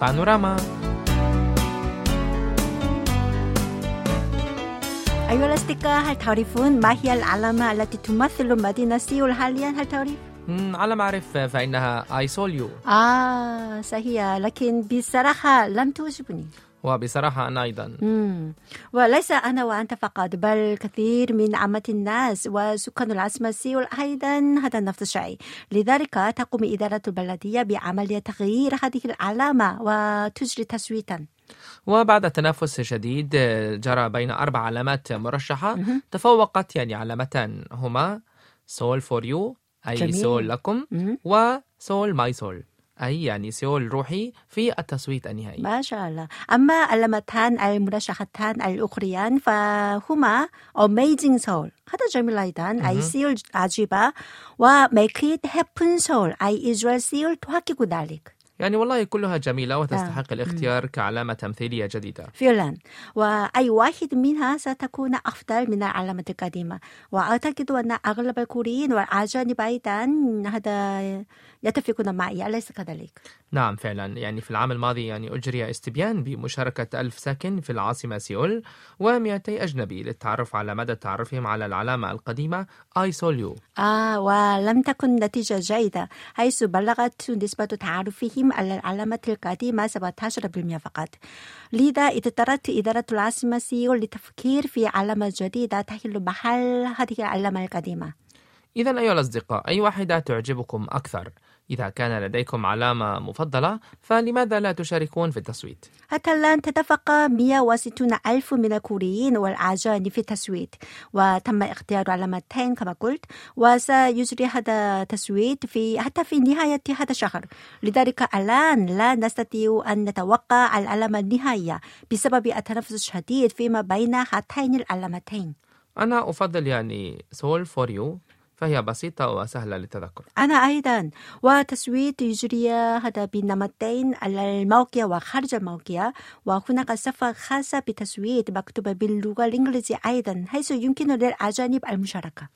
بانوراما أيها الأصدقاء هل تعرفون ما هي العلامة التي تمثل مدينة سيول حاليا هل تعرف؟ على ما أعرف فإنها I Seoul You آه صحيح لكن بصراحة لم تعجبني وبصراحة أنا أيضا مم. وليس أنا وأنت فقط بل كثير من عامة الناس وسكان العاصمة سيول أيضا هذا نفس الشيء لذلك تقوم إدارة البلدية بعملية تغيير هذه العلامة وتجري تصويتا وبعد تنافس شديد جرى بين أربع علامات مرشحة تفوقت يعني علامتان هما Seoul for you أي جميل. سول لكم مم. و Seoul my soul أي يعني سول روحي في التصويت النهائي. ما شاء الله. أما العلامتان المرشحتان الأخريان فهما Amazing Seoul. هذا جميل أيضا. أي سيول عجيبة. و Make It Happen Seoul أي إسرائيل سيول تحقق ذلك. يعني والله كلها جميلة وتستحق الاختيار كعلامة تمثيلية جديدة. فعلا. وأي واحد منها ستكون أفضل من العلامة القديمة. وأعتقد أن أغلب الكوريين والأجانب أيضا هذا يتفقون معي أليس كذلك؟ نعم فعلا. يعني في العام الماضي يعني أجري استبيان بمشاركة ألف ساكن في العاصمة سيول و200 أجنبي للتعرف على مدى تعرفهم على العلامة القديمة I Seoul U آه ولم تكن نتيجة جيدة حيث بلغت نسبة تعرفهم على العلامة القديمة 17% فقط لذا اضطرت إدارة العاصمة سيول للتفكير في علامة جديدة تحل محل هذه العلامة القديمة إذا أيها الأصدقاء أي واحدة تعجبكم أكثر؟ إذا كان لديكم علامة مفضلة فلماذا لا تشاركون في التصويت؟ حتى الآن تدفق 160 ألف من الكوريين والأجانب في التصويت وتم اختيار علامتين كما قلت وسيجري هذا التصويت في حتى في نهاية هذا الشهر. لذلك الآن لا نستطيع أن نتوقع العلامة النهائية بسبب التنافس الشديد فيما بين هاتين العلامتين. أنا أفضل يعني Seoul for you فهي بسيطة وسهلة للتذكر. أنا أيضا. وتصويت يجري هذا بنمطين على الموقع وخارج الموقع. وهناك صفحة خاصة بتصويت مكتوبة باللغة الإنجليزية أيضا حيث يمكن للأجانب المشاركة.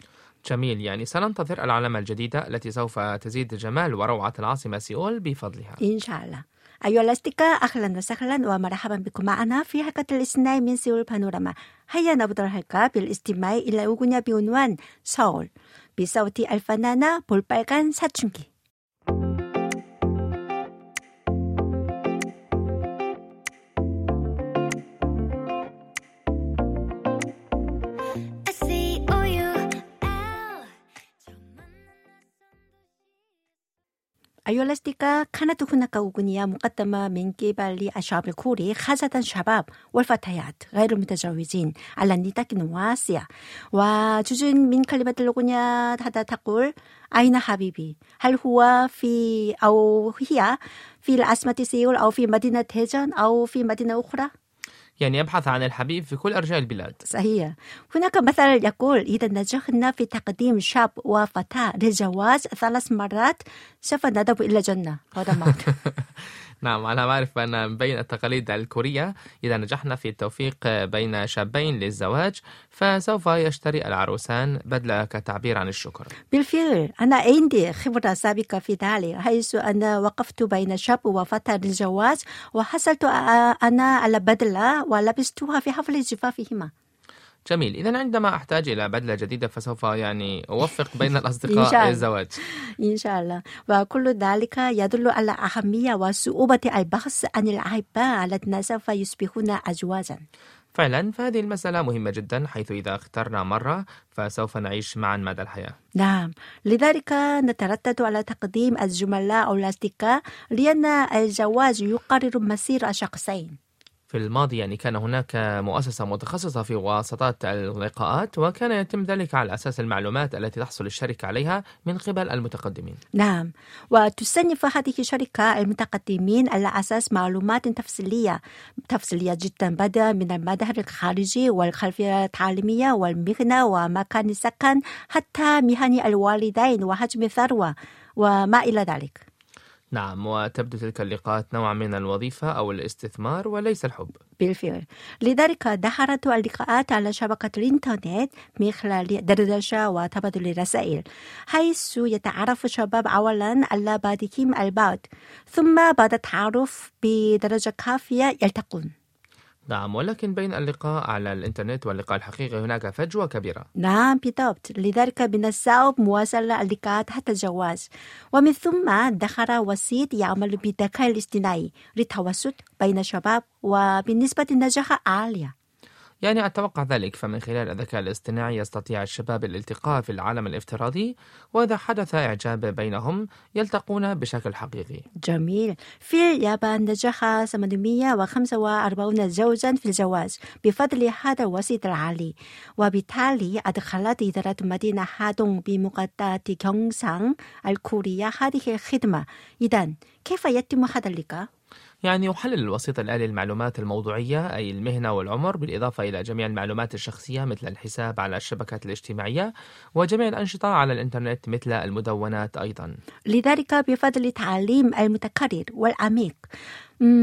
جميل. يعني سننتظر العلامة الجديدة التي سوف تزيد جمال وروعة العاصمة سيول بفضلها. إن شاء الله. أيها الأصدقاء أهلا وسهلا ومرحبا بكم معنا في حلقة الاثنين من سيول بانوراما. هيا نبدأ الحلقة بالاستماع إلى أغنية بعنوان 미사오티 알파나나 볼빨간 사춘기. الأصدقاء كانت هناك أغنية مقدمة من قبل الشعب الكوري خاصة الشباب والفتيات غير المتزوجين على نطاق واسع وجزء من كلمات الأغنية هذا تقول أين حبيبي هل هو في أو هي في العاصمة سيول أو في مدينة دهجان أو في مدينة أخرى يعني يبحث عن الحبيب في كل أرجاء البلاد. صحيح. هناك مثل يقول إذا نجحنا في تقديم شاب وفتاة للزواج ثلاث مرات سوف نذهب إلى الجنة. هذا نعم أنا أعرف أن بين التقاليد الكورية إذا نجحنا في التوفيق بين شابين للزواج فسوف يشتري العروسان بدلة كتعبير عن الشكر. بالفعل أنا عندي خبرة سابقة في ذلك حيث أنا وقفت بين شاب وفتاة للزواج وحصلت أنا على بدلة ولبستها في حفل زفافهما جميل. إذا عندما أحتاج إلى بدلة جديدة فسوف يعني أوفق بين الأصدقاء الله. للزواج. إن شاء الله. وكل ذلك يدل على أهمية وصعوبة البحث عن الأحباء الذين سوف يصبحون أزواجا. فعلا فهذه المسألة مهمة جدا حيث إذا اخترنا مرة فسوف نعيش معا مدى الحياة. نعم. لذلك نتردد على تقديم الزملاء أو الأصدقاء لأن الزواج يقرر مصير الشخصين. في الماضي يعني كان هناك مؤسسة متخصصة في واسطات اللقاءات وكان يتم ذلك على أساس المعلومات التي تحصل الشركة عليها من قبل المتقدمين. نعم. وتصنف هذه الشركة المتقدمين على أساس معلومات تفصيلية تفصيلية جدا بدءا من المظهر الخارجي والخلفية التعليمية والمهنة ومكان السكن حتى مهن الوالدين وحجم الثروة وما إلى ذلك. نعم وتبدو تلك اللقاءات نوع من الوظيفة أو الاستثمار وليس الحب. بالفعل. لذلك ظهرت اللقاءات على شبكة الإنترنت من خلال دردشة وتبادل الرسائل حيث يتعرف الشباب أولا على بعضهم البعض ثم بعد التعارف بدرجة كافية يلتقون. نعم ولكن بين اللقاء على الإنترنت واللقاء الحقيقي هناك فجوة كبيرة. نعم بالضبط لذلك من الصعب مواصلة اللقاءات حتى الجواز. ومن ثم دخل وسيط يعمل بالذكاء الاصطناعي. للتوسط بين الشباب وبنسبة نجاح عالية. يعني أتوقع ذلك فمن خلال الذكاء الاصطناعي يستطيع الشباب الالتقاء في العالم الافتراضي وإذا حدث إعجاب بينهم يلتقون بشكل حقيقي. جميل. في اليابان نجح 845 زوجا في الزواج بفضل هذا الوسيط العالي. وبالتالي أدخلت إدارة مدينة هادong بمقاطعة 경상 الكورية هذه الخدمة. إذا كيف يتم هذا اللقاء؟ يعني يحلل الوسيط الآلي المعلومات الموضوعية أي المهنة والعمر بالإضافة إلى جميع المعلومات الشخصية مثل الحساب على الشبكات الاجتماعية وجميع الأنشطة على الإنترنت مثل المدونات أيضا. لذلك بفضل تعليم المتكرر والعميق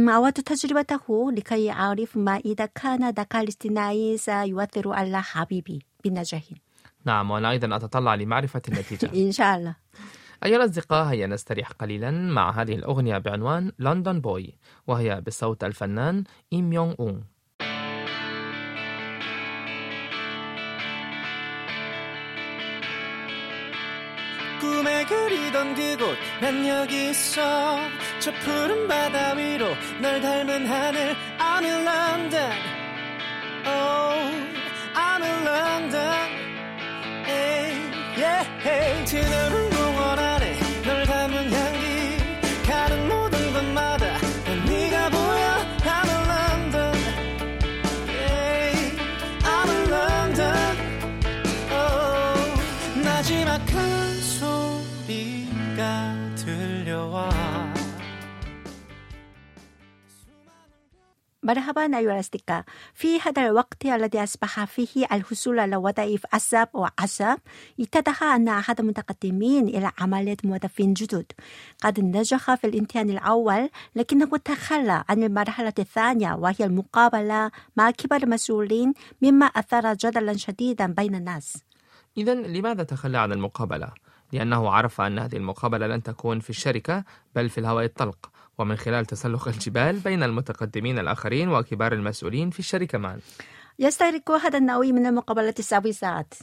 أود تجربته لكي يعرف ما إذا كان الذكاء الاصطناعي سيؤثر على حبيبي. بنجاح نعم وأنا أيضا أتطلع لمعرفة النتيجة. إن شاء الله. أيها الأصدقاء هيا نستريح قليلا مع هذه الأغنية بعنوان لندن بوي وهي بصوت الفنان إيم يونغ أون 꿈에 그리던 그곳 난 여기 있어 저 푸른 바다 위로 널 닮은 하늘 I'm in London مرحبا أيها الأصدقاء. في هذا الوقت الذي أصبح فيه الحصول على وظائف أساب وعساب اتضح أن أحد المتقدمين إلى عملية موظفين جدد. قد نجح في الامتحان الأول لكنه تخلى عن المرحلة الثانية وهي المقابلة مع كبار المسؤولين مما أثار جدلا شديدا بين الناس. إذا لماذا تخلى عن المقابلة؟ لأنه عرف أن هذه المقابلة لن تكون في الشركة بل في الهواء الطلق. ومن خلال تسلق الجبال بين المتقدمين الآخرين وكبار المسؤولين في الشركة معا. يستغرق هذا النوع من المقابلات ساعات.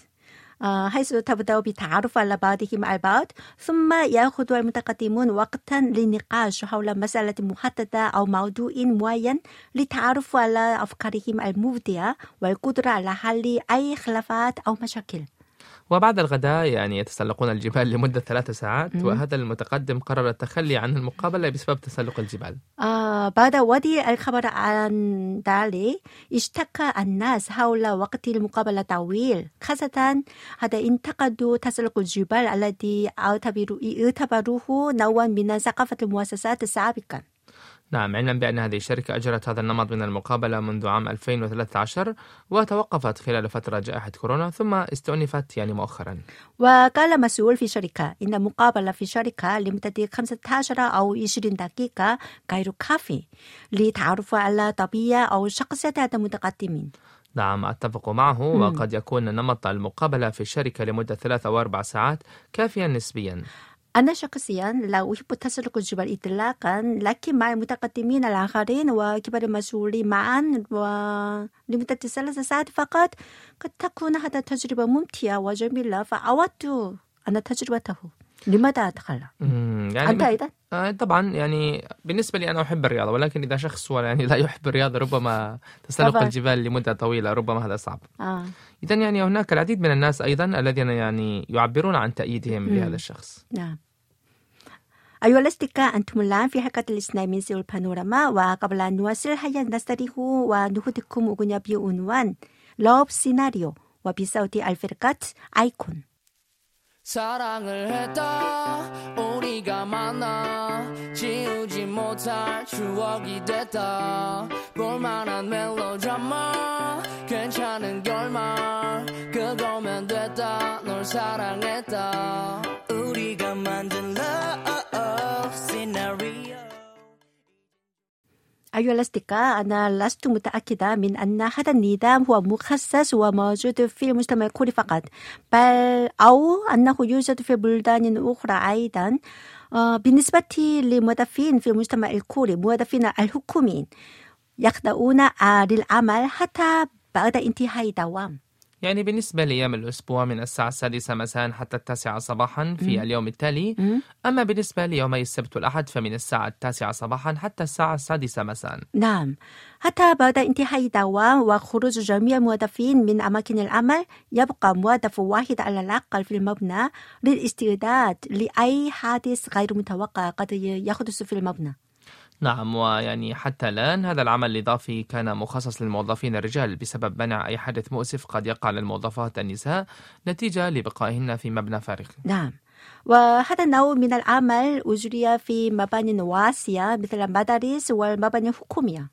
آه، حيث تبدأ بالتعرف على بعضهم البعض ثم يأخذ المتقدمون وقتا للنقاش حول مسألة محددة أو موضوع معين للتعرف على أفكارهم المبدعة والقدرة على حل أي خلافات أو مشاكل. وبعد الغداء يعني يتسلقون الجبال لمدة ثلاث ساعات وهذا المتقدم قرر التخلي عن المقابلة بسبب تسلق الجبال. آه بعد وضع الخبر عن ذلك اشتكى الناس حول وقت المقابلة طويل. خاصة هذا انتقدوا تسلق الجبال الذي اعتبروه نوعا من ثقافة المؤسسات سابقا نعم علما بأن هذه الشركة أجرت هذا النمط من المقابلة منذ عام 2013 وتوقفت خلال فترة جائحة كورونا ثم استؤنفت يعني مؤخرا. وقال مسؤول في شركة إن مقابلة في شركة لمدة 15 أو 20 دقيقة غير كافي للتعرف على طبيعة أو شخصية هذا المتقدمين نعم أتفق معه وقد يكون نمط المقابلة في الشركة لمدة ثلاث أو أربع ساعات كافيا نسبيا. أنا شخصيا لا أحب تسلق الجبال إطلاقا لكن مع المتقدمين الآخرين وكبار المسؤولين معا ولمدة ثلاث ساعات فقط قد تكون هذا تجربة ممتعة وجميلة فأودت أن تجربته لماذا أتخلى؟ يعني أنت أيضا؟ آه، طبعا يعني بالنسبة لي أنا أحب الرياضة ولكن إذا شخص يعني لا يحب الرياضة ربما تسلق طبعاً. الجبال لمدة طويلة ربما هذا صعب آه. إذا يعني هناك العديد من الناس أيضا الذين يعني يعبرون عن تأييدهم مم. لهذا الشخص نعم Ayualástica antumulán fihacatlizna minsi ulpanorama wa kabla nuasil hayan nasarihu wa nuhudikum ugunya bi unwan love scenario 와 비사우디 알페르카츠 아이콘 사랑을 했다 우리가 만나 지우지 못할 추억이 됐다 볼만한 멜로드라마 괜찮은 결말 그거면 됐다 널 사랑했다 우리가 만든 love أيها الأصدقاء أنا لست متأكدة من أن هذا النظام هو مخصص وموجود في المجتمع الكوري فقط بل أو أنه يوجد في بلدان أخرى أيضا بالنسبة للموظفين في المجتمع الكوري موظفين الحكوميين يخضعون للعمل حتى بعد انتهاء دوام يعني بالنسبة لأيام الأسبوع من الساعة السادسة مساء حتى التاسعة صباحا في مم. اليوم التالي مم. أما بالنسبة ليومي السبت والأحد فمن الساعة التاسعة صباحا حتى الساعة السادسة مساء نعم حتى بعد انتهاء الدوام وخروج جميع الموظفين من أماكن العمل يبقى موظف واحد على الأقل في المبنى للاستعداد لأي حادث غير متوقع قد يحدث في المبنى نعم ويعني حتى الآن هذا العمل الإضافي كان مخصص للموظفين الرجال بسبب منع أي حدث مؤسف قد يقع للموظفات النساء نتيجة لبقائهن في مبنى فارغ. نعم وهذا النوع من العمل أجري في مباني واسعة مثل المدارس والمباني الحكومية.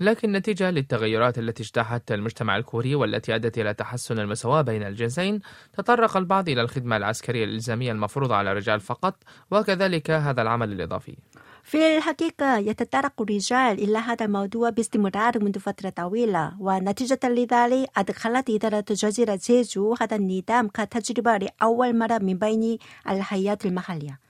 لكن نتيجة للتغيرات التي اجتاحت المجتمع الكوري والتي أدت إلى تحسن المساواة بين الجنسين تطرق البعض إلى الخدمة العسكرية الإلزامية المفروضة على الرجال فقط وكذلك هذا العمل الإضافي. في الحقيقة يتطرق الرجال إلى هذا الموضوع باستمرار منذ فترة طويلة ونتيجة لذلك أدخلت إدارة جزيرة جيجو هذا النظام كتجربة لأول مرة من بين الحياة المحلية.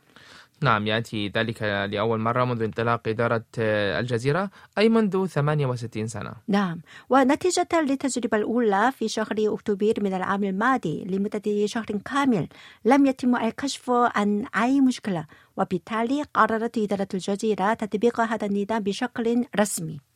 نعم يأتي ذلك لأول مرة منذ انطلاق إدارة آه، الجزيرة أي منذ 68 سنة. نعم. ونتيجة للتجربة الأولى في شهر أكتوبر من العام الماضي لمدة شهر كامل لم يتم الكشف عن أي مشكلة وبالتالي قررت إدارة الجزيرة تطبيق هذا النظام بشكل رسمي.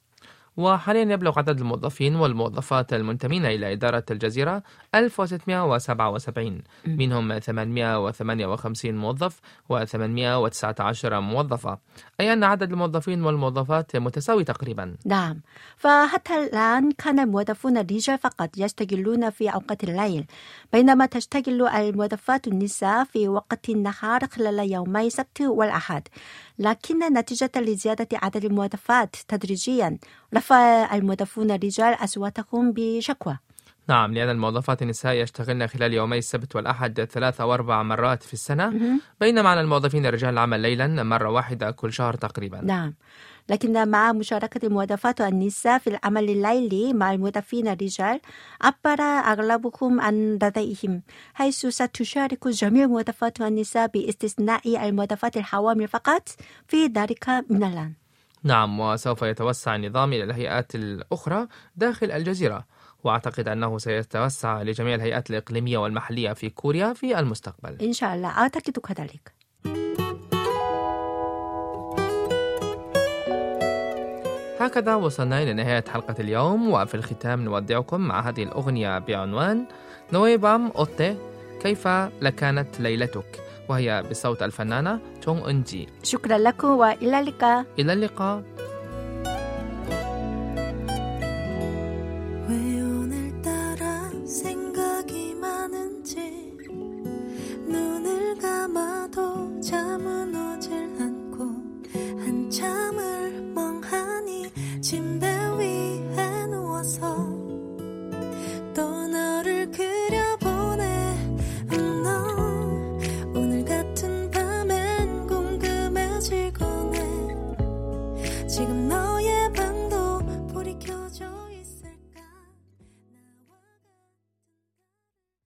وحاليا يبلغ عدد الموظفين والموظفات المنتمين إلى إدارة الجزيرة 1677 منهم 858 موظف و819 موظفة. أي أن عدد الموظفين والموظفات متساوي تقريبا. نعم. فحتى الآن كان الموظفون الرجال فقط يستغلون في أوقات الليل بينما تستغل الموظفات النساء في وقت النهار خلال يومي السبت والأحد. لكن نتيجة لزيادة عدد الموظفات تدريجيا رفع الموظفون الرجال أصواتهم بشكوى. نعم لأن الموظفات النساء يشتغلن خلال يومي السبت والأحد ثلاث أو أربع مرات في السنة. بينما على الموظفين الرجال العمل ليلا مرة واحدة كل شهر تقريبا. نعم. لكن مع مشاركة الموظفات النساء في العمل الليلي مع الموظفين الرجال عبر أغلبهم عن رضائهم حيث ستشارك جميع الموظفات النساء باستثناء الموظفات الحوامل فقط في ذلك من الآن. نعم وسوف يتوسع النظام إلى الهيئات الأخرى داخل الجزيرة. وأعتقد أنه سيتوسع لجميع الهيئات الإقليمية والمحلية في كوريا في المستقبل. إن شاء الله. أعتقد كذلك. هكذا وصلنا إلى نهاية حلقة اليوم وفي الختام نودعكم مع هذه الأغنية بعنوان نويبام أوتي كيف لكانت ليلتك؟ وهي بصوت الفنانة تونغ أنجي شكرا لكم وإلى اللقاء إلى اللقاء 왜 오늘따라 생각이 많은지 눈을 감아도 잠은 오질 않고 한참을